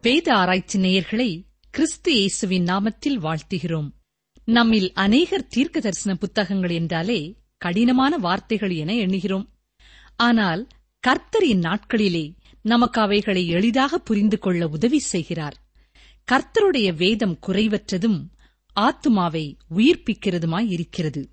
வேத ஆராய்ச்சி நேயர்களை கிறிஸ்து இயேசுவின் நாமத்தில் வாழ்த்துகிறோம். நம்மில் அநேகர் தீர்க்க தரிசன புத்தகங்கள் என்றாலே கடினமான வார்த்தைகள் என எண்ணுகிறோம். ஆனால் கர்த்தரின் நாட்களிலே நமக்கு அவைகளை எளிதாக புரிந்து கொள்ள உதவி செய்கிறார். கர்த்தருடைய வேதம் குறைவற்றதும் ஆத்துமாவை உயிர்ப்பிக்கிறதுமாய் இருக்கிறது.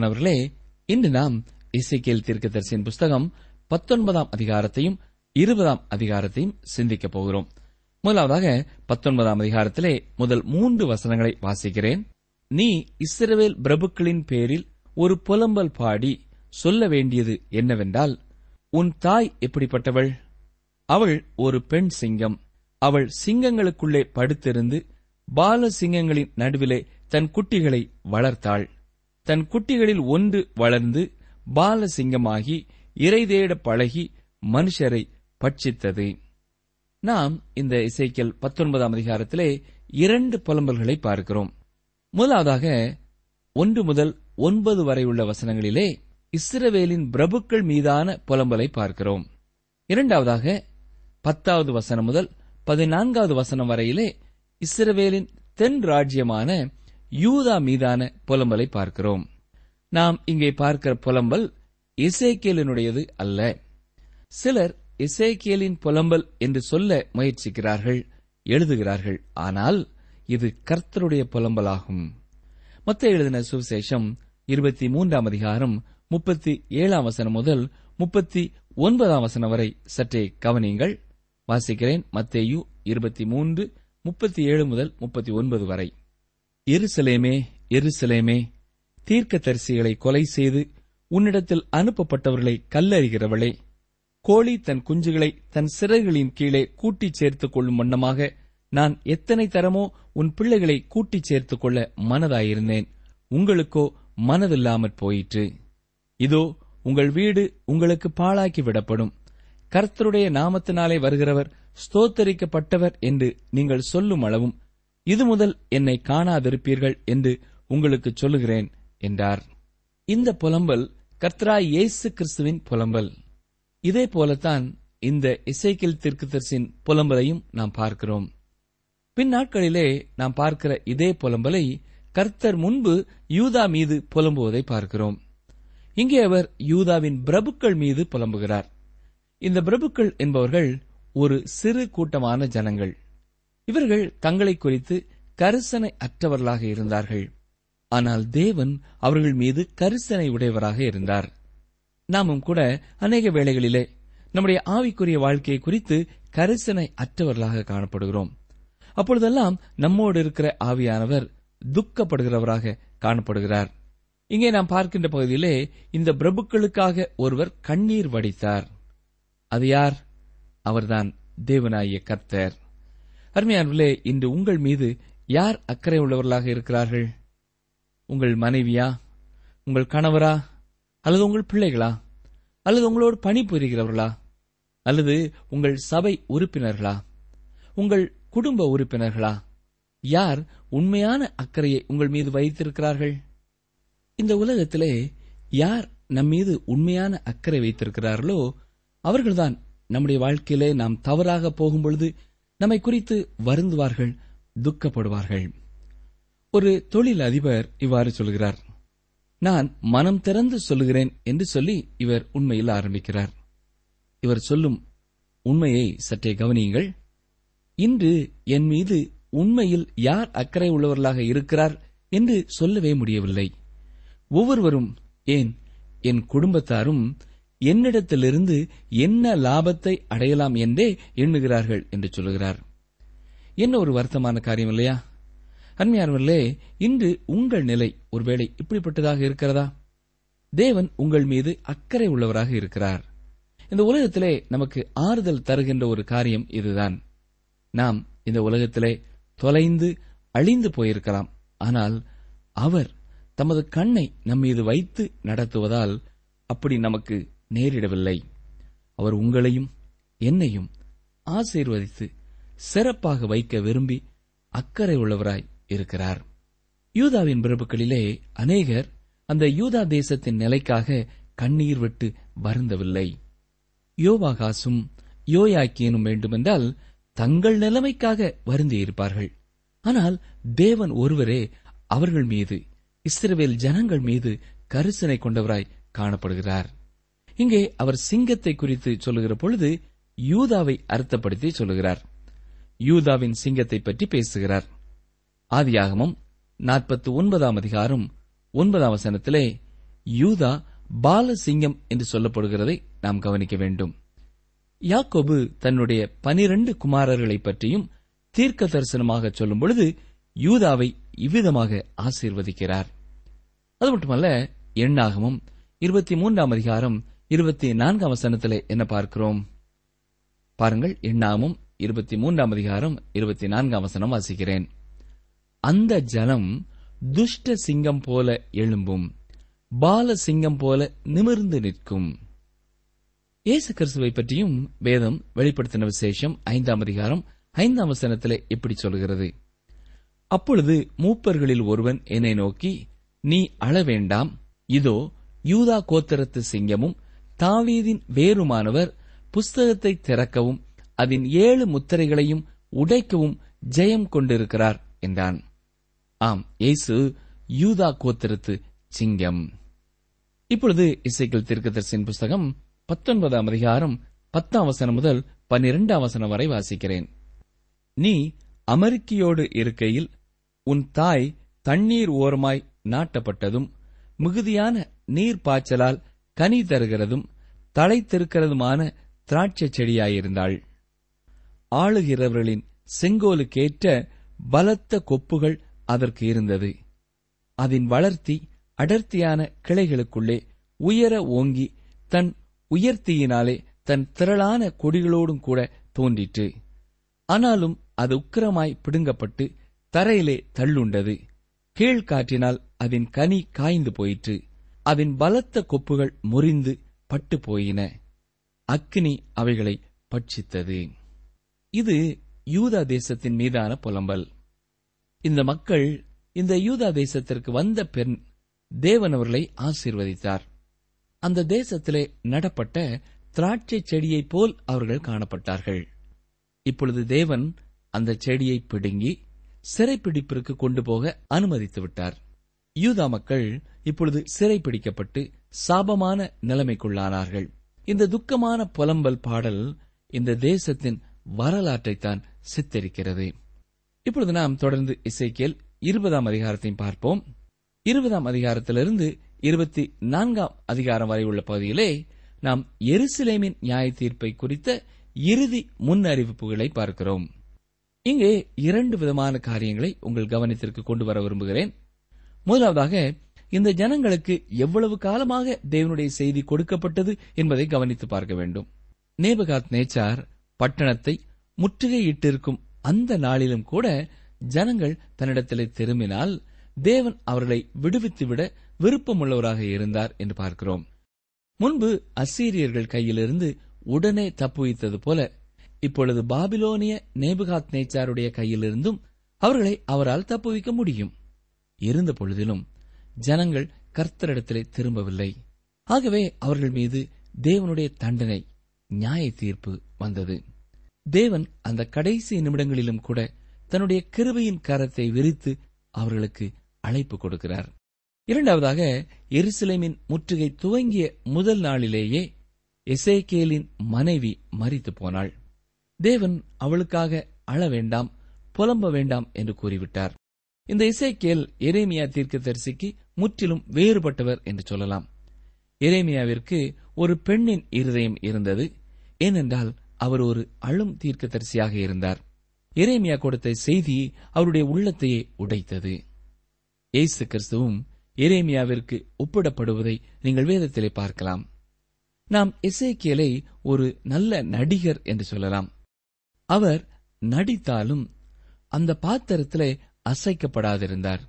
அன்பானவர்களே இன்று நாம் இசைக்கேல் தீர்க்கதரிசியின் புஸ்தகம் பத்தொன்பதாம் அதிகாரத்தையும் இருபதாம் அதிகாரத்தையும் சிந்திக்கப் போகிறோம். முதலாவதாக பத்தொன்பதாம் அதிகாரத்திலே முதல் மூன்று வசனங்களை வாசிக்கிறேன். நீ இஸ்ரவேல் பிரபுக்களின் பேரில் ஒரு புலம்பல் பாடி சொல்ல வேண்டியது என்னவென்றால் உன் தாய் எப்படிப்பட்டவள்? அவள் ஒரு பெண் சிங்கம். அவள் சிங்கங்களுக்குள்ளே படுத்திருந்து பால சிங்கங்களின் நடுவிலே தன் குட்டிகளை வளர்த்தாள். தன் குட்டிகளில் ஒன்று வளர்ந்து பாலசிங்கமாகி இறைதேட பழகி மனுஷரை பட்சித்தது. நாம் இந்த இசைக்கல் பத்தொன்பதாம் அதிகாரத்திலே இரண்டு புலம்பல்களை பார்க்கிறோம். முதலாவதாக ஒன்று முதல் ஒன்பது வரை உள்ள வசனங்களிலே இஸ்ரவேலின் பிரபுக்கள் மீதான புலம்பலை பார்க்கிறோம். இரண்டாவதாக பத்தாவது வசனம் முதல் பதினான்காவது வசனம் வரையிலே இஸ்ரவேலின் தென் ராஜ்யமான யூதா மீதான புலம்பலை பார்க்கிறோம். நாம் இங்கே பார்க்கிற புலம்பல் இசைக்கேலினுடையது அல்ல. சிலர் இசைக்கேலின் புலம்பல் என்று சொல்ல முயற்சிக்கிறார்கள் எழுதுகிறார்கள். ஆனால் இது கர்த்தருடைய புலம்பலாகும். மத்த எழுதின சுவிசேஷம் இருபத்தி மூன்றாம் அதிகாரம் முப்பத்தி ஏழாம் வசனம் முதல் முப்பத்தி ஒன்பதாம் வசனம் வரை சற்றே கவனியுங்கள். வாசிக்கிறேன் மத்தேயு இருபத்தி மூன்று முப்பத்தி ஏழு முதல் முப்பத்தி ஒன்பது வரை. எருசலேமே எருசலேமே தீர்க்கதரிசிகளை கொலை செய்து உன்னிடத்தில் அனுப்பப்பட்டவர்களை கல்லறிகிறவளே கோழி தன் குஞ்சுகளை தன் சிறகுகளின் கீழே கூட்டிச் சேர்த்துக் கொள்ளும் வண்ணமாக நான் எத்தனை தரமோ உன் பிள்ளைகளை கூட்டிச் சேர்த்துக் கொள்ள மனதாயிருந்தேன். உங்களுக்கோ மனதில்லாமற் போயிற்று. இதோ உங்கள் வீடு உங்களுக்கு பாழாக்கி விடப்படும். கர்த்தருடைய நாமத்தினாலே வருகிறவர் ஸ்தோத்தரிக்கப்பட்டவர் என்று நீங்கள் சொல்லும் அளவும் இது முதல் என்னை காணாதிருப்பீர்கள் என்று உங்களுக்கு சொல்லுகிறேன் என்றார். இந்த புலம்பல் கர்த்தராய் இயேசு கிறிஸ்துவின் புலம்பல். இதே போலத்தான் இந்த இசைக்கில் தீர்க்கதரிசியின் புலம்பலையும் நாம் பார்க்கிறோம். பின்னாட்களிலே நாம் பார்க்கிற இதே புலம்பலை கர்த்தர் முன்பு யூதா மீது புலம்புவதை பார்க்கிறோம். இங்கே அவர் யூதாவின் பிரபுக்கள் மீது புலம்புகிறார். இந்த பிரபுக்கள் என்பவர்கள் ஒரு சிறு கூட்டமான ஜனங்கள். இவர்கள் தங்களை குறித்து கரிசனை அற்றவர்களாக இருந்தார்கள். ஆனால் தேவன் அவர்கள் மீது கரிசனை உடையவராக இருந்தார். நாமும் கூட அநேக வேளைகளிலே நம்முடைய ஆவிக்குரிய வாழ்க்கையை குறித்து கரிசனை அற்றவர்களாக காணப்படுகிறோம். அப்பொழுதெல்லாம் நம்மோடு இருக்கிற ஆவியானவர் துக்கப்படுகிறவராக காணப்படுகிறார். இங்கே நாம் பார்க்கின்ற பகுதியிலே இந்த பிரபுக்களுக்காக ஒருவர் கண்ணீர் வடித்தார். அது யார்? அவர்தான் தேவனாய கர்த்தர். அருமையானவர்களே இன்று உங்கள் மீது யார் அக்கறை உள்ளவர்களாக இருக்கிறார்கள்? உங்கள் மனைவியா? உங்கள் கணவரா? அல்லது உங்கள் பிள்ளைகளா? அல்லது உங்களோடு பணிபுரிகிறவர்களா? அல்லது உங்கள் சபை உறுப்பினர்களா? உங்கள் குடும்ப உறுப்பினர்களா? யார் உண்மையான அக்கறையை உங்கள் மீது வைத்திருக்கிறார்கள்? இந்த உலகத்திலே யார் நம் மீது உண்மையான அக்கறை வைத்திருக்கிறார்களோ அவர்கள்தான் நம்முடைய வாழ்க்கையிலே நாம் தவறாக போகும்பொழுது நம்மை குறித்து வருந்துவார்கள் துக்கப்படுவார்கள். ஒரு தொழில் அதிபர் இவ்வாறு சொல்கிறார். நான் மனம் திறந்து சொல்லுகிறேன் என்று சொல்லி இவர் உண்மையில் ஆரம்பிக்கிறார். இவர் சொல்லும் உண்மையை சற்றே கவனியுங்கள். இன்று என் மீது உண்மையில் யார் அக்கறை உள்ளவர்களாக இருக்கிறார் என்று சொல்லவே முடியவில்லை. ஒவ்வொருவரும் ஏன் என் குடும்பத்தாரும் என்னிடத்திலிருந்து என்ன லாபத்தை அடையலாம் என்றே எண்ணுகிறார்கள் என்று சொல்லுகிறார். என்ன ஒரு வருத்தமான காரியம் இல்லையா? அன்மையானவர்களே இன்று உங்கள் நிலை ஒருவேளை இப்படிப்பட்டதாக இருக்கிறதா? தேவன் உங்கள் மீது அக்கறை உள்ளவராக இருக்கிறார். இந்த உலகத்திலே நமக்கு ஆறுதல் தருகின்ற ஒரு காரியம் இதுதான். நாம் இந்த உலகத்திலே தொலைந்து அழிந்து போயிருக்கலாம். ஆனால் அவர் தமது கண்ணை நம்மீது வைத்து நடத்துவதால் அப்படி நமக்கு நேரிடவில்லை. அவர் உங்களையும் என்னையும் ஆசீர்வதித்து சிறப்பாக வைக்க விரும்பி அக்கறை உள்ளவராய் இருக்கிறார். யூதாவின் பிறப்புகளிலே அநேகர் அந்த யூதா தேசத்தின் நிலைக்காக கண்ணீர் விட்டு வருந்தவில்லை. யோவாகாசும் யோயாக்கியனும் வேண்டுமென்றால் தங்கள் நிலைமைக்காக வருந்தியிருப்பார்கள். ஆனால் தேவன் ஒருவரே அவர்கள் மீது இஸ்ரவேல் ஜனங்கள் மீது கரிசனை கொண்டவராய் காணப்படுகிறார். இங்கே அவர் சிங்கத்தை குறித்து சொல்லுகிற பொழுது யூதாவை அர்த்தப்படுத்தி சொல்லுகிறார். யூதாவின் சிங்கத்தை பற்றி பேசுகிறார். ஆதியாகமம் நாற்பத்தி ஒன்பதாம் அதிகாரம் ஒன்பதாம் வசனத்திலே யூதா பாலசிங்கம் என்று சொல்லப்படுகிறதை நாம் கவனிக்க வேண்டும். யாக்கோபு தன்னுடைய பனிரண்டு குமாரர்களை பற்றியும் தீர்க்க தரிசனமாக சொல்லும் பொழுது யூதாவை இவ்விதமாக ஆசீர்வதிக்கிறார். அது மட்டுமல்ல எண்ணாகமும் இருபத்தி மூன்றாம் அதிகாரம் இருபத்தி நான்காம் வசனத்தில் என்ன பார்க்கிறோம்? பாருங்கள் எண்ணாமும் இருபத்தி மூன்றாம் அதிகாரம் இருபத்தி நான்காம் வசனம் வாசிக்கிறேன். அந்த ஜனம் துஷ்ட சிங்கம் போல எழும்பும் பால சிங்கம் போல நிமிர்ந்து நிற்கும். இயேசு கிறிஸ்துவை பற்றியும் வேதம் வெளிப்படுத்தின விசேஷம் ஐந்தாம் அதிகாரம் ஐந்தாம் வசனத்தில் இப்படி சொல்கிறது. அப்பொழுது மூப்பர்களில் ஒருவன் என்னை நோக்கி நீ அழ வேண்டாம். இதோ யூதா கோத்தரத்து சிங்கமும் தாவீதின் வேறுமானவர் புஸ்தகத்தை திறக்கவும் அதன் ஏழு முத்திரைகளையும் உடைக்கவும் ஜெயம் கொண்டிருக்கிறார் என்றான். ஆம் இயேசு யூதா கோத்திரத்து சிங்கம். இப்பொழுது இசைக்கிள் திருக்கதர்சின் புஸ்தகம் பத்தொன்பதாம் அதிகாரம் பத்தாம் வசனம் முதல் பன்னிரெண்டாம் வசனம் வரை வாசிக்கிறேன். நீ அமெரிக்கையோடு இருக்கையில் உன் தாய் தண்ணீர் ஓரமாய் நாட்டப்பட்டதும் மிகுதியான நீர் பாய்ச்சலால் கனி தருகிறதும் தலைத்திருக்கிறதுமான திராட்சைச் செடியாயிருந்தாள். ஆளுகிறவர்களின் செங்கோலுக்கேற்ற பலத்த கொப்புகள் அதற்கு இருந்தது. அதன் வளர்த்தி அடர்த்தியான கிளைகளுக்குள்ளே உயர ஓங்கி தன் உயர்த்தியினாலே தன் திரளான கொடிகளோடும் கூட தோன்றிற்று. ஆனாலும் அது உக்கிரமாய் பிடுங்கப்பட்டு தரையிலே தள்ளுண்டது. கீழ்காற்றினால் அதன் கனி காய்ந்து போயிற்று. அதன் பலத்த கொப்புகள் முறிந்து பட்டு போயின அக்னி அவைகளை பட்சித்தது. இது யூதா தேசத்தின் மீதான புலம்பல். இந்த மக்கள் இந்த யூதா தேசத்திற்கு வந்த பெண் தேவன் அவர்களை ஆசீர்வதித்தார். அந்த தேசத்திலே நடப்பட்ட திராட்சை செடியைப் போல் அவர்கள் காணப்பட்டார்கள். இப்பொழுது தேவன் அந்த செடியை பிடுங்கி சிறைப்பிடிப்பிற்கு கொண்டு போக அனுமதித்து விட்டார் யூதா மக்கள் இப்பொழுது சிறைப்பிடிக்கப்பட்டு சாபமான நிலைமைக்குள்ளானார்கள். இந்த துக்கமான புலம்பல் பாடல் இந்த தேசத்தின் வரலாற்றைத்தான் சித்தரிக்கிறது. இப்பொழுது நாம் தொடர்ந்து இசைக்கியல் இருபதாம் அதிகாரத்தையும் பார்ப்போம். இருபதாம் அதிகாரத்திலிருந்து இருபத்தி நான்காம் அதிகாரம் வரை உள்ள பகுதியிலே நாம் எருசலேமின் நியாய தீர்ப்பை குறித்த இறுதி முன்னறிவிப்புகளை பார்க்கிறோம். இங்கே இரண்டு விதமான காரியங்களை உங்கள் கவனத்திற்கு கொண்டு வர விரும்புகிறேன். முதலாவதாக இந்த ஜனங்களுக்கு எவ்வளவு காலமாக தேவனுடைய செய்தி கொடுக்கப்பட்டது என்பதை கவனித்து பார்க்க வேண்டும். நேபகாத் நேச்சார் பட்டணத்தை முற்றுகையிட்டிருக்கும் அந்த நாளிலும் கூட ஜனங்கள் தன்னிடத்திலே திரும்பினால் தேவன் அவர்களை விடுவித்துவிட விருப்பமுள்ளவராக இருந்தார் என்று பார்க்கிறோம். முன்பு அசீரியர்கள் கையிலிருந்து உடனே தப்புவித்தது போல இப்பொழுது பாபிலோனிய நேபுகாத் நேச்சாருடைய கையிலிருந்தும் அவர்களை அவரால் தப்புவிக்க முடியும். இருந்த பொழுதிலும் ஜனங்கள் கர்த்தரிடத்திலே திரும்பவில்லை. ஆகவே அவர்கள் மீது தேவனுடைய தண்டனை நியாய தீர்ப்பு வந்தது. தேவன் அந்த கடைசி நிமிடங்களிலும் கூட தன்னுடைய கிருபையின் கரத்தை விரித்து அவர்களுக்கு அழைப்பு கொடுக்கிறார். இரண்டாவதாக எருசலேமின் முற்றுகை துவங்கிய முதல் நாளிலேயே எசேக்கேலின் மனைவி மறித்து போனாள். தேவன் அவளுக்காக அழ வேண்டாம் புலம்ப வேண்டாம் என்று கூறிவிட்டார். இந்த இசைக்கேல் எரேமியா தீர்க்கதரிசிக்கு முற்றிலும் வேறுபட்டவர் என்று சொல்லலாம். எரேமியாவிற்கு ஒரு பெண்ணின் இருதயம் இருந்தது. ஏனென்றால் அவர் ஒரு அழும் தீர்க்கதரிசியாக இருந்தார். எரேமியா கொடுத்த செய்தி அவருடைய உள்ளத்தையே உடைத்தது. இயேசு கிறிஸ்துவும் எரேமியாவிற்கு ஒப்பிடப்படுவதை நீங்கள் வேதத்திலே பார்க்கலாம். நாம் இசைக்கியலை ஒரு நல்ல நடிகர் என்று சொல்லலாம். அவர் நடித்தாலும் அந்த பாத்திரத்திலே அசைக்கப்படாதிருந்தார்.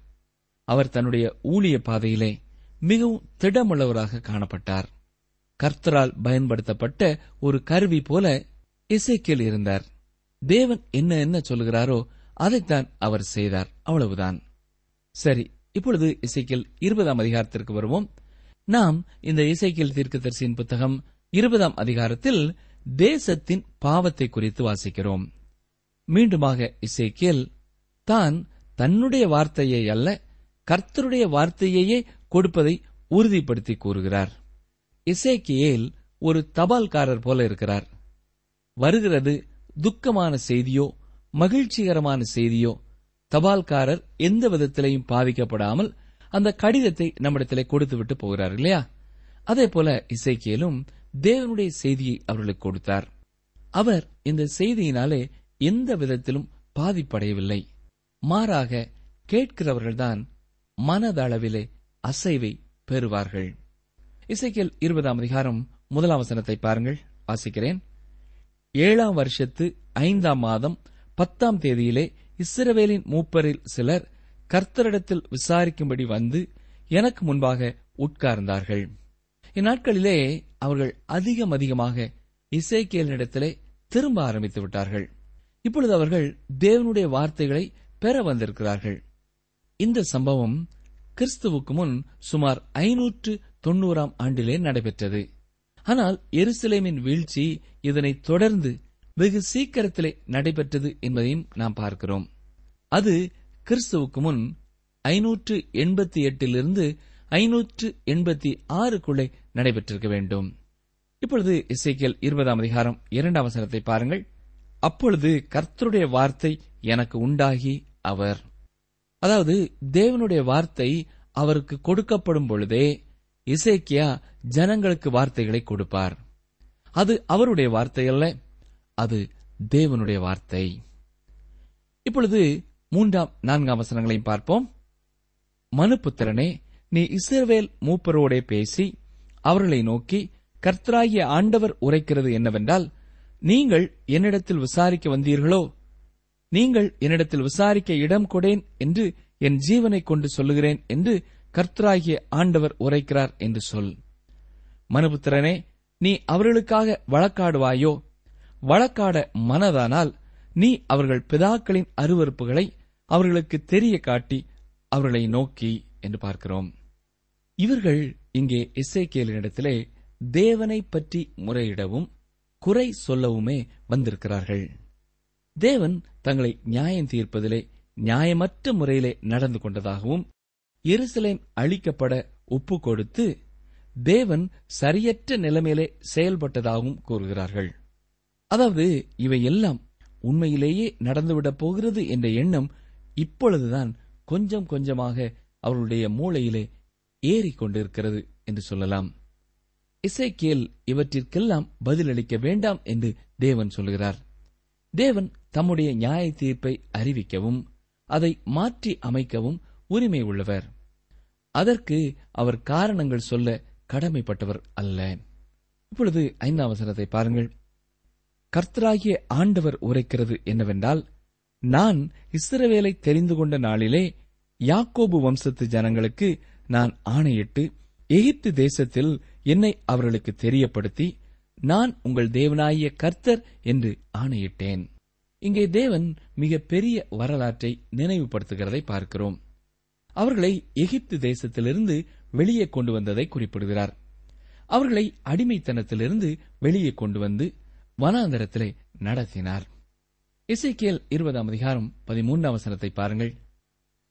அவர் தன்னுடைய ஊழிய பாதையிலே மிகவும் திடமுள்ளவராக காணப்பட்டார். கர்த்தரால் பயன்படுத்தப்பட்ட ஒரு கருவி போல இசைக்கில் இருந்தார். தேவன் என்ன என்ன சொல்கிறாரோ அதைத்தான் அவர் செய்தார். அவ்வளவுதான். சரி இப்பொழுது இசைக்கில் இருபதாம் அதிகாரத்திற்கு வருவோம். நாம் இந்த இசைக்கில் தீர்க்கதரிசியின் புத்தகம் இருபதாம் அதிகாரத்தில் தேசத்தின் பாவத்தை குறித்து வாசிக்கிறோம். மீண்டுமாக இசைக்கியல் தான் தன்னுடைய வார்த்தையை அல்ல கர்த்தருடைய வார்த்தையையே கொடுப்பதை உறுதிப்படுத்தி கூறுகிறார். இசைக்கியேல் ஒரு தபால்காரர் போல இருக்கிறார். வருகிறது துக்கமான செய்தியோ மகிழ்ச்சிகரமான செய்தியோ தபால்காரர் எந்த விதத்திலையும் பாதிக்கப்படாமல் அந்த கடிதத்தை நம்மிடத்திலே கொடுத்துவிட்டு போகிறார் இல்லையா? அதே போல இசைக்கியலும் தேவனுடைய செய்தியை அவர்களுக்கு கொடுத்தார். அவர் இந்த செய்தியினாலே எந்த விதத்திலும் பாதிப்படையவில்லை. மாறாக கேட்கிறவர்கள்தான் மனதளவிலே அசைவை பெறுவார்கள். இசைக்கியல் இருபதாம் அதிகாரம் முதலாம் வசனத்தை பாருங்கள். வாசிக்கிறேன். ஏழாம் வருஷத்து ஐந்தாம் மாதம் பத்தாம் தேதியிலே இஸ்ரவேலின் மூப்பரில் சிலர் கர்த்தரிடத்தில் விசாரிக்கும்படி வந்து எனக்கு முன்பாக உட்கார்ந்தார்கள். இந்நாட்களிலே அவர்கள் அதிகம் அதிகமாக இசைக்கியலிடத்திலே திரும்ப ஆரம்பித்து விட்டார்கள். இப்பொழுது அவர்கள் தேவனுடைய வார்த்தைகளை பெற வந்திருக்கிறார்கள். இந்த சம்பவம் கிறிஸ்துவுக்கு முன் சுமார் ஐநூற்று தொண்ணூறாம் ஆண்டிலே நடைபெற்றது. ஆனால் எருசலேமின் வீழ்ச்சி இதனைத் தொடர்ந்து வெகு சீக்கிரத்திலே நடைபெற்றது என்பதையும் நாம் பார்க்கிறோம். அது கிறிஸ்துவுக்கு முன் ஐநூற்று எண்பத்தி எட்டிலிருந்து ஐநூற்று எண்பத்தி ஆறுக்குள்ளே நடைபெற்றிருக்க வேண்டும். இப்பொழுது இசைக்கியல் இருபதாம் அதிகாரம் இரண்டாம் வசனத்தை பாருங்கள். அப்பொழுது கர்த்தருடைய வார்த்தை எனக்கு உண்டாகி அவர். அதாவது தேவனுடைய வார்த்தை அவருக்கு கொடுக்கப்படும் பொழுதே இசைக்கியா ஜனங்களுக்கு வார்த்தைகளை கொடுப்பார். அது அவருடைய வார்த்தை அல்ல அது தேவனுடைய வார்த்தை. இப்பொழுது மூன்றாம் நான்காம் வசனங்களையும் பார்ப்போம். மனுப்புத்திரனே நீ இஸ்ரவேல் மூப்பரோடே பேசி அவர்களை நோக்கி கர்த்தராகிய ஆண்டவர் உரைக்கிறது என்னவென்றால் நீங்கள் என்னிடத்தில் விசாரிக்க வந்தீர்களோ? நீங்கள் என்னிடத்தில் விசாரிக்க இடம் கொடேன் என்று என் ஜீவனை கொண்டு சொல்லுகிறேன் என்று கர்த்தராகிய ஆண்டவர் உரைக்கிறார் என்று சொல். மனுபுத்திரனே நீ அவர்களுக்காக வழக்காடுவாயோ? வழக்காட மனதானால் நீ அவர்கள் பிதாக்களின் அருவறுப்புகளை அவர்களுக்கு தெரிய காட்டி அவர்களை நோக்கி என்று பார்க்கிறோம். இவர்கள் இங்கே இசைக்கேலினிடத்திலே தேவனை பற்றி முறையிடவும் குறை சொல்லவுமே வந்திருக்கிறார்கள். தேவன் தங்களை நியாயம் தீர்ப்பதிலே நியாயமற்ற முறையிலே நடந்து கொண்டதாகவும் எருசலேம் அழிக்கப்பட ஒப்பு கொடுத்து தேவன் சரியற்ற நிலைமையிலே செயல்பட்டதாகவும் கூறுகிறார்கள். அதாவது இவை எல்லாம் உண்மையிலேயே நடந்துவிடப் போகிறது என்ற எண்ணம் இப்பொழுதுதான் கொஞ்சம் கொஞ்சமாக அவர்களுடைய மூளையிலே ஏறிக்கொண்டிருக்கிறது என்று சொல்லலாம். இசைக்கேல் இவற்றிற்கெல்லாம் பதிலளிக்க வேண்டாம் என்று தேவன் சொல்கிறார். தேவன் தம்முடைய நியாய தீர்ப்பை அறிவிக்கவும் அதை மாற்றி அமைக்கவும் உரிமை உள்ளவர். அதற்கு அவர் காரணங்கள் சொல்ல கடமைப்பட்டவர் அல்ல. இப்பொழுது ஐந்தாம் வசனத்தை பாருங்கள். கர்த்தராகிய ஆண்டவர் உரைக்கிறது என்னவென்றால் நான் இஸ்ரவேலை தெரிந்து கொண்ட நாளிலே யாக்கோபு வம்சத்து ஜனங்களுக்கு நான் ஆணையிட்டு எகிப்து தேசத்தில் என்னை அவர்களுக்கு தெரியப்படுத்தி நான் உங்கள் தேவனாகிய கர்த்தர் என்று ஆணையிட்டேன். இங்கே தேவன் மிக பெரிய வரலாற்றை நினைவுபடுத்துகிறதை பார்க்கிறோம். அவர்களை எகிப்து தேசத்திலிருந்து வெளியே கொண்டு வந்ததை குறிப்பிடுகிறார். அவர்களை அடிமைத்தனத்திலிருந்து வெளியே கொண்டு வந்து வனாந்தரத்திலே நடத்தினார். இசைக்கியல் இருபதாம் அதிகாரம் பதிமூன்றாம் வசனத்தை பாருங்கள்.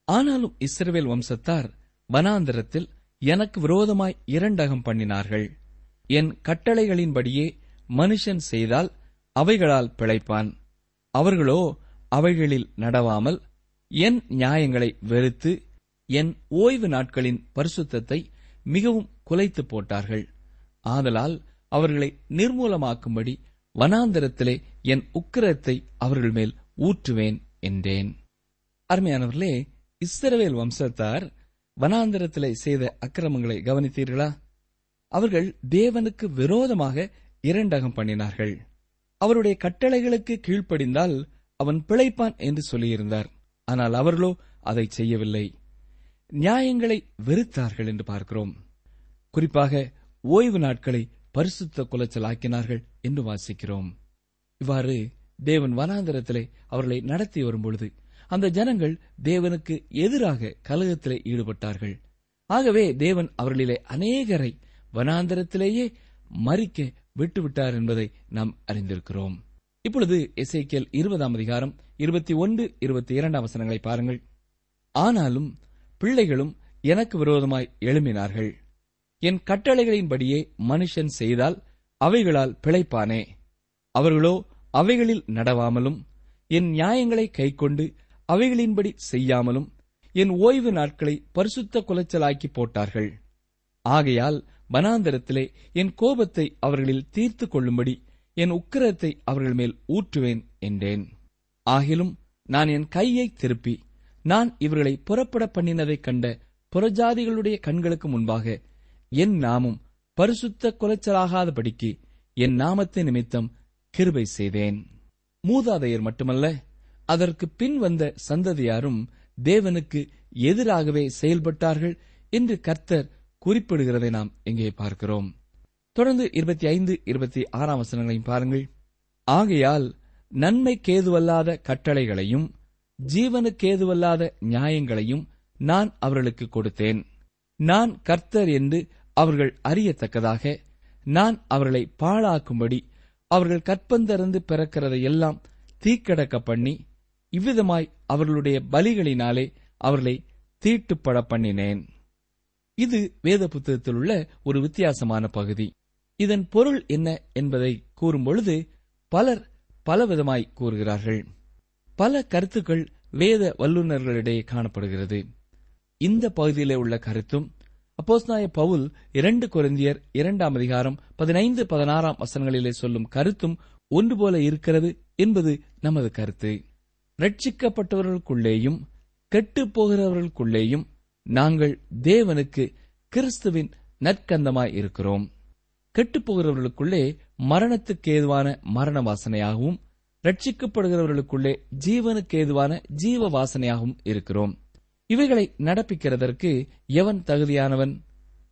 ஆனாலும் இஸ்ரவேல் வம்சத்தார் வனாந்தரத்தில் எனக்கு விரோதமாய் இரண்டகம் பண்ணினார்கள். என் கட்டளைகளின்படியே மனுஷன் செய்தால் அவைகளால் பிழைப்பான். அவர்களோ அவைகளில் நடவாமல் என் நியாயங்களை வெறுத்து என் ஓய்வு நாட்களின் பரிசுத்தத்தை மிகவும் குலைத்து போட்டார்கள். ஆதலால் அவர்களை நிர்மூலமாக்கும்படி வனாந்தரத்திலே என் உக்கிரத்தை அவர்கள் மேல் ஊற்றுவேன் என்றேன். அருமையானவர்களே இஸ்ரவேல் வம்சத்தார் வனாந்தரத்திலே செய்த அக்கிரமங்களை கவனித்தீர்களா? அவர்கள் தேவனுக்கு விரோதமாக இரண்டகம் பண்ணினார்கள். அவருடைய கட்டளைகளுக்கு கீழ்ப்படிந்தால் அவன் பிழைப்பான் என்று சொல்லியிருந்தார். ஆனால் அவர்களோ அதை செய்யவில்லை. நியாயங்களை வெறுத்தார்கள் என்று பார்க்கிறோம். குறிப்பாக ஓய்வு நாட்களை பரிசுத்த குலைச்சல் ஆக்கினார்கள் என்று வாசிக்கிறோம். இவ்வாறு தேவன் வனாந்தரத்திலே அவர்களை நடத்தி வரும்பொழுது அந்த ஜனங்கள் தேவனுக்கு எதிராக கலகத்திலே ஈடுபட்டார்கள். ஆகவே தேவன் அவர்களிலே அநேகரை வனாந்தரத்திலேயே மறிக்க விட்டுவிட்டார் என்பதை நாம் அறிந்திருக்கிறோம். இப்பொழுது எசேக்கியல் இருபதாம் அதிகாரம் இருபத்தி ஒன்று இருபத்தி இரண்டாம் வசனங்களை பாருங்கள். ஆனாலும் பிள்ளைகளும் எனக்கு விரோதமாய் எழும்பினார்கள். என் கட்டளைகளின்படியே மனுஷன் செய்தால் அவைகளால் பிழைப்பானே. அவர்களோ அவைகளில் நடவாமலும் என் நியாயங்களை கைக்கொண்டு அவைகளின்படி செய்யாமலும் என் ஓய்வு நாட்களை பரிசுத்த குலைச்சலாக்கி போட்டார்கள். ஆகையால் வனாந்தரத்திலே என் கோபத்தை அவர்களில் தீர்த்து கொள்ளும்படி என் உக்கிரத்தை அவர்கள் மேல் ஊற்றுவேன் என்றேன். ஆகிலும் நான் என் கையை திருப்பி நான் இவர்களை புறப்பட பண்ணினதைக் கண்ட புறஜாதிகளுடைய கண்களுக்கு முன்பாக என் நாமும் பரிசுத்த குலைச்சலாகாதபடிக்கு என் நாமத்தை நிமித்தம் கிருபை செய்தேன் மூதாதையர் மட்டுமல்ல அதற்கு பின் வந்த சந்ததியாரும் தேவனுக்கு எதிராகவே செயல்பட்டார்கள் என்று கர்த்தர் குறிப்பிடுகிறதை நாம் இங்கே பார்க்கிறோம். தொடர்ந்து இருபத்தி ஐந்து இருபத்தி ஆறாம் வசனங்களையும் பாருங்கள். ஆகையால் நன்மைக்கேதுவல்லாத கட்டளைகளையும் ஜீவனுக்கேதுவல்லாத நியாயங்களையும் நான் அவர்களுக்கு கொடுத்தேன். நான் கர்த்தர் என்று அவர்கள் அறியத்தக்கதாக நான் அவர்களை பாழாக்கும்படி அவர்கள் கற்பந்தருந்து பிறக்கிறதையெல்லாம் தீக்கடக்க பண்ணி இவ்விதமாய் அவர்களுடைய பலிகளினாலே அவர்களை தீட்டுப்பட பண்ணினேன். இது வேத புத்தகத்தில் உள்ள ஒரு வித்தியாசமான பகுதி. இதன் பொருள் என்ன என்பதை கூறும்பொழுது பலர் பலவிதமாய் கூறுகிறார்கள். பல கருத்துக்கள் வேத வல்லுநர்களிடையே காணப்படுகிறது. இந்த பகுதியிலே உள்ள கருத்தும் அப்போஸ்நாய பவுல் இரண்டு குறைந்தியர் இரண்டாம் அதிகாரம் பதினைந்து பதினாறாம் வசனங்களிலே சொல்லும் கருத்தும் ஒன்று போல இருக்கிறது என்பது நமது கருத்து. ரட்சிக்கப்பட்டவர்களுக்குள்ளேயும் கெட்டுப் போகிறவர்களுக்குள்ளேயும் நாங்கள் தேவனுக்கு கிறிஸ்துவின் நற்கந்தமாய் இருக்கிறோம். கெட்டுப் போகிறவர்களுக்குள்ளே மரணத்துக்கு ஏதுவான மரண வாசனையாகவும் ரட்சிக்கப்படுகிறவர்களுக்குள்ளே ஜீவனுக்கு ஏதுவான ஜீவ வாசனையாகவும் இருக்கிறோம். இவைகளை நடப்பிக்கிறதற்கு எவன் தகுதியானவன்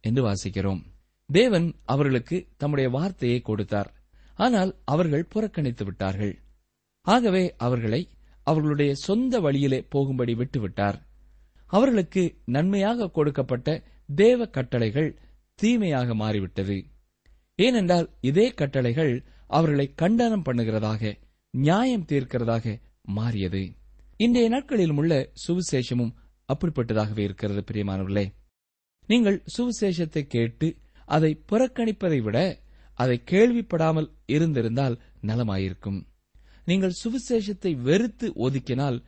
என்று வாசிக்கிறோம். தேவன் அவர்களுக்கு தம்முடைய வார்த்தையை கொடுத்தார். ஆனால் அவர்கள் புறக்கணித்து விட்டார்கள். ஆகவே அவர்களை அவர்களுடைய சொந்த வழியிலே போகும்படி விட்டுவிட்டார். அவர்களுக்கு நன்மையாக கொடுக்கப்பட்ட தேவ கட்டளைகள் தீமையாக மாறிவிட்டது. ஏனென்றால் இதே கட்டளைகள் அவர்களை கண்டனம் பண்ணுகிறதாக நியாயம் தீர்க்கிறதாக மாறியது. இன்றைய நாட்களிலும் உள்ள சுவிசேஷமும் அப்படிப்பட்டதாகவே இருக்கிறது பிரியமானவர்களே. நீங்கள் சுவிசேஷத்தை கேட்டு அதை புறக்கணிப்பதை விட அதை கேள்விப்படாமல் இருந்திருந்தால் நலமாயிருக்கும். நீங்கள் சுவிசேஷத்தை வெறுத்து ஒதுக்கினால்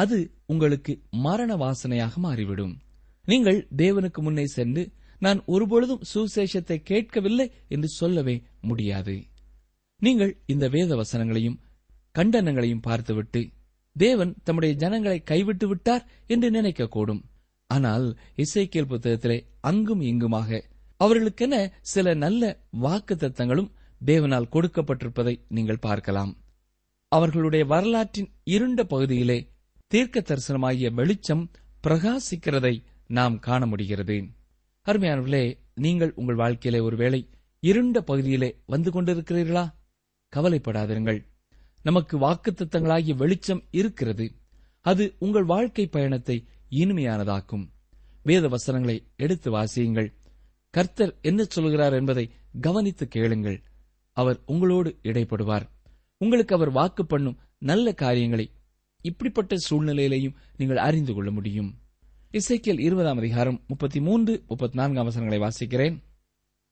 அது உங்களுக்கு மரண வாசனையாக மாறிவிடும். நீங்கள் தேவனுக்கு முன்னே சென்று நான் ஒருபொழுதும் சுவிசேஷத்தை கேட்கவில்லை என்று சொல்லவே முடியாது. நீங்கள் இந்த வேத வசனங்களையும் கண்டனங்களையும் பார்த்துவிட்டு தேவன் தம்முடைய ஜனங்களை கைவிட்டு விட்டார் என்று நினைக்கக்கூடும். ஆனால் இசைக்கியல் புத்தகத்திலே அங்கும் இங்குமாக அவர்களுக்கென சில நல்ல வாக்கு தத்தங்களும் தேவனால் கொடுக்கப்பட்டிருப்பதை நீங்கள் பார்க்கலாம். அவர்களுடைய வரலாற்றின் இருண்ட பகுதியிலே தீர்க்க தரிசனமாகிய வெளிச்சம் பிரகாசிக்கிறதை நாம் காண முடிகிறது. அருமையானவர்களே நீங்கள் உங்கள் வாழ்க்கையிலே ஒருவேளை இருண்ட பகுதியிலே வந்து கொண்டிருக்கிறீர்களா? கவலைப்படாதிருங்கள். நமக்கு வாக்குத்தத்தங்களாகிய வெளிச்சம் இருக்கிறது. அது உங்கள் வாழ்க்கை பயணத்தை இனிமையானதாக்கும். வேத வசனங்களை எடுத்து வாசியுங்கள். கர்த்தர் என்ன சொல்கிறார் என்பதை கவனித்து கேளுங்கள். அவர் உங்களோடு இடைப்படுவார். உங்களுக்கு அவர் வாக்கு பண்ணும் நல்ல காரியங்களை இப்படிப்பட்ட சூழ்நிலையிலையும் நீங்கள் அறிந்து கொள்ள முடியும். இசைக்கியல் இருபதாம் அதிகாரம் முப்பத்தி மூன்று முப்பத்தி நான்காம் வசனங்களை வாசிக்கிறேன்.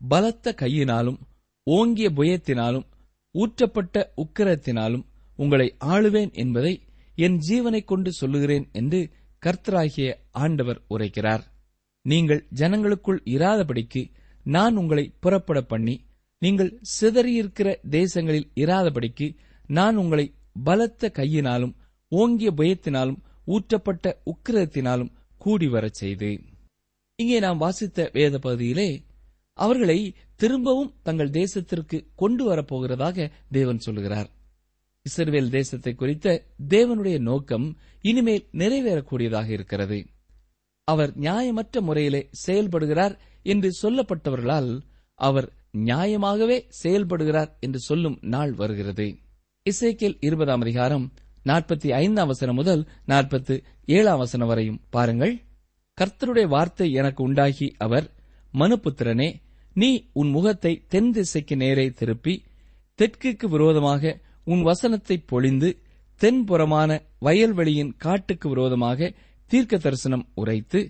பலத்த கையினாலும் ஓங்கிய புயத்தினாலும் ஊற்றப்பட்ட உக்கிரத்தினாலும் உங்களை ஆளுவேன் என்பதை என் ஜீவனை கொண்டு சொல்லுகிறேன் என்று கர்த்தராகிய ஆண்டவர் உரைக்கிறார். நீங்கள் ஜனங்களுக்குள் இராதபடிக்கு நான் உங்களை புறப்பட பண்ணி நீங்கள் சிதறியிருக்கிற தேசங்களில் இராதபடிக்கு நான் உங்களை பலத்த கையினாலும் ஓங்கிய பயத்தினாலும் ஊற்றப்பட்ட உக்கிரத்தினாலும் கூடி வரச் செய்து. இங்கே நாம் வாசித்த வேத பகுதியிலே அவர்களை திரும்பவும் தங்கள் தேசத்திற்கு கொண்டு வரப்போகிறதாக தேவன் சொல்லுகிறார். இஸ்ரேல் தேசத்தை குறித்த தேவனுடைய நோக்கம் இனிமேல் நிறைவேறக்கூடியதாக இருக்கிறது. அவர் நியாயமற்ற முறையிலே செயல்படுகிறார் என்று சொல்லப்பட்டவர்களால் அவர் நியாயமாகவே செயல்படுகிறார் என்று சொல்லும் நாள் வருகிறது. இசைக்கேல் இருபதாம் அதிகாரம் நாற்பத்தி ஐந்தாம் வசனம் முதல் நாற்பத்து ஏழாம் வசனம் வரையும் பாருங்கள். கர்த்தருடைய வார்த்தை எனக்கு உண்டாகி அவர் மனுபுத்திரனே நீ உன் முகத்தை தென் திசைக்கு நேரே திருப்பி தெற்குக்கு விரோதமாக உன் வசனத்தை பொழிந்து தென்புறமான வயல்வெளியின் காட்டுக்கு விரோதமாக தீர்க்க தரிசனம் உரைத்து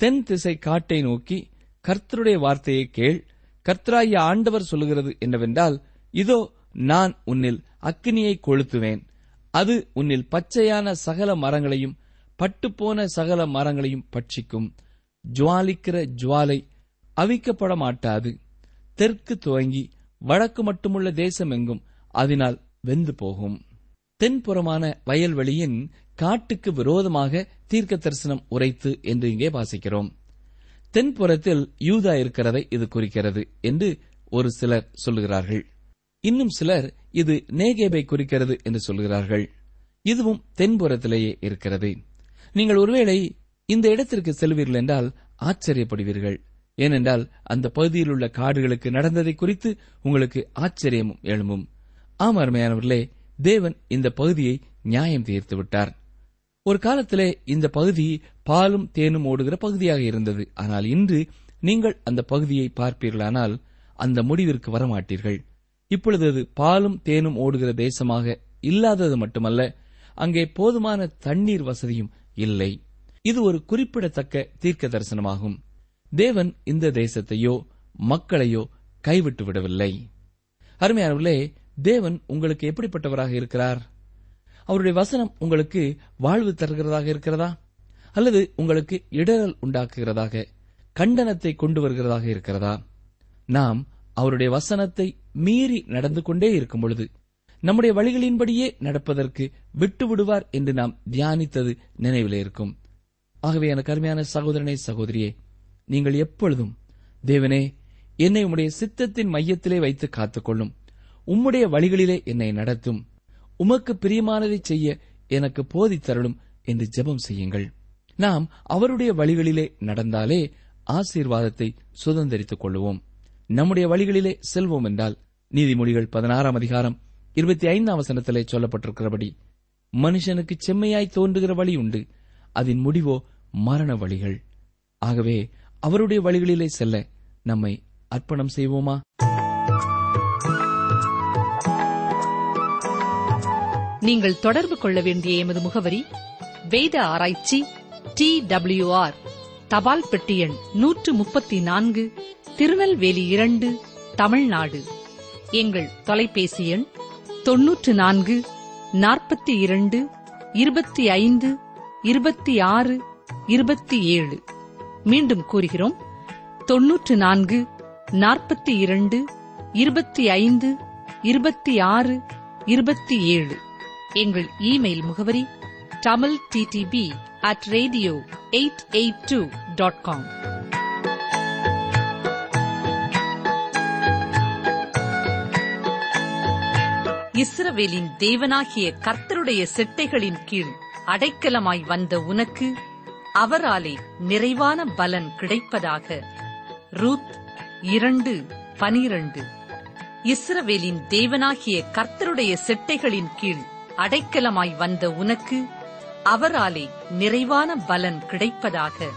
தென் திசை காட்டை நோக்கி கர்த்தருடைய வார்த்தையை கேள். கர்த்தராய ஆண்டவர் சொல்லுகிறது என்னவென்றால் இதோ நான் உன்னில் அக்னியை கொளுத்துவேன். அது உன்னில் பச்சையான சகல மரங்களையும் பட்டுப்போன சகல மரங்களையும் பட்சிக்கும். ஜுவாலிக்கிற ஜுவாலை அவிக்கப்பட மாட்டாது தெற்கு துவங்கி வடக்கு மட்டுமுள்ள தேசம் எங்கும் அதனால் வெந்து போகும். தென்புறமான வயல்வெளியின் காட்டுக்கு விரோதமாக தீர்க்க தரிசனம் உரைத்து என்று இங்கே வாசிக்கிறோம். தென்புறத்தில் யூதா இருக்கிறதை இது குறிக்கிறது என்று ஒரு சிலர் சொல்லுகிறார்கள். இன்னும் சிலர் இது நேகேபை குறிக்கிறது என்று சொல்கிறார்கள். இதுவும் தென்புறத்திலேயே இருக்கிறது. நீங்கள் ஒருவேளை இந்த இடத்திற்கு செல்வீர்கள் என்றால் ஆச்சரியப்படுவீர்கள். ஏனென்றால் அந்த பகுதியில் உள்ள காடுகளுக்கு நடந்ததை குறித்து உங்களுக்கு ஆச்சரியமும் எழும்பும். ஆம் அருமையானவர்களே தேவன் இந்த பகுதியை நியாயம் தீர்த்து விட்டார். ஒரு காலத்திலே இந்த பகுதி பாலும் தேனும் ஓடுகிற பகுதியாக இருந்தது. ஆனால் இன்று நீங்கள் அந்த பகுதியை பார்ப்பீர்களானால் அந்த முடிவிற்கு வரமாட்டீர்கள். இப்பொழுது அது பாலும் தேனும் ஓடுகிற தேசமாக இல்லாதது மட்டுமல்ல அங்கே போதுமான தண்ணீர் வசதியும் இல்லை. இது ஒரு குறிப்பிடத்தக்க தீர்க்க தரிசனமாகும் தேவன் இந்த தேசத்தையோ மக்களையோ கைவிட்டு விடவில்லை. அருமையானவர்களே தேவன் உங்களுக்கு எப்படிப்பட்டவராக இருக்கிறார்? அவருடைய வசனம் உங்களுக்கு வாழ்வு தருகிறதாக இருக்கிறதா? அல்லது உங்களுக்கு இடரல் உண்டாக்குகிறதாக கண்டனத்தை கொண்டு வருகிறதாக இருக்கிறதா? நாம் அவருடைய வசனத்தை மீறி நடந்து கொண்டே இருக்கும் பொழுது நம்முடைய வழிகளின்படியே நடப்பதற்கு விட்டு விடுவார் என்று நாம் தியானித்தது நினைவில் இருக்கும். ஆகவே எனக்கு அருமையான சகோதரனே சகோதரியே நீங்கள் எப்பொழுதும் தேவனே என்னை உம்முடைய சித்தத்தின் மையத்திலே வைத்து காத்துக்கொள்ளும். உம்முடைய வழிகளிலே என்னை நடத்தும். உமக்கு பிரியமானதை செய்ய எனக்கு போதித்தருளும் என்று ஜெபம் செய்யுங்கள். நாம் அவருடைய வழிகளிலே நடந்தாலே ஆசீர்வாதத்தை சுதந்திரித்துக் கொள்வோம் நம்முடைய வழிகளிலே செல்வோம் என்றால் நீதிமொழிகள் பதினாறாம் அதிகாரம் இருபத்தி ஐந்தாம் வசனத்திலே சொல்லப்பட்டிருக்கிறபடி மனுஷனுக்கு செம்மையாய் தோன்றுகிற வழி உண்டு. அதன் முடிவோ மரண வழிகள். ஆகவே அவருடைய வழிகளிலே செல்ல நம்மை அர்ப்பணம் செய்வோமா? நீங்கள் தொடர்பு கொள்ள வேண்டிய எமது முகவரி வேத ஆராய்ச்சி டி டபிள்யூ ஆர் தபால் பெட்டி எண் நூற்று முப்பத்தி நான்கு திருநெல்வேலி இரண்டு தமிழ்நாடு. எங்கள் தொலைபேசி எண் தொன்னூற்று நான்கு நாற்பத்தி இரண்டு இருபத்தி ஐந்து இருபத்தி ஆறு இருபத்தி ஏழு. மீண்டும் கூறுகிறோம். தொன்னூற்று நான்கு நாற்பத்தி இரண்டு இருபத்தி ஐந்து இருபத்தி ஆறு இருபத்தி ஏழு. எங்கள் இமெயில் முகவரி Tamil TDP at radio eight eight two dot com இஸ்ரவேலின் தேவனாகிய கர்த்தருடைய செட்டைகளின் கீழ் அடைக்கலமாய் வந்த உனக்கு அவராலே நிறைவான பலன் கிடைப்பதாக. ரூத் இரண்டு பனிரண்டு. இஸ்ரவேலின் தேவனாகிய கர்த்தருடைய செட்டைகளின் கீழ் அடைக்கலமாய் வந்த உனக்கு அவராலே நிறைவான பலன் கிடைப்பதாக.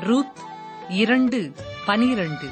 ரூத் இரண்டு பனிரண்டு.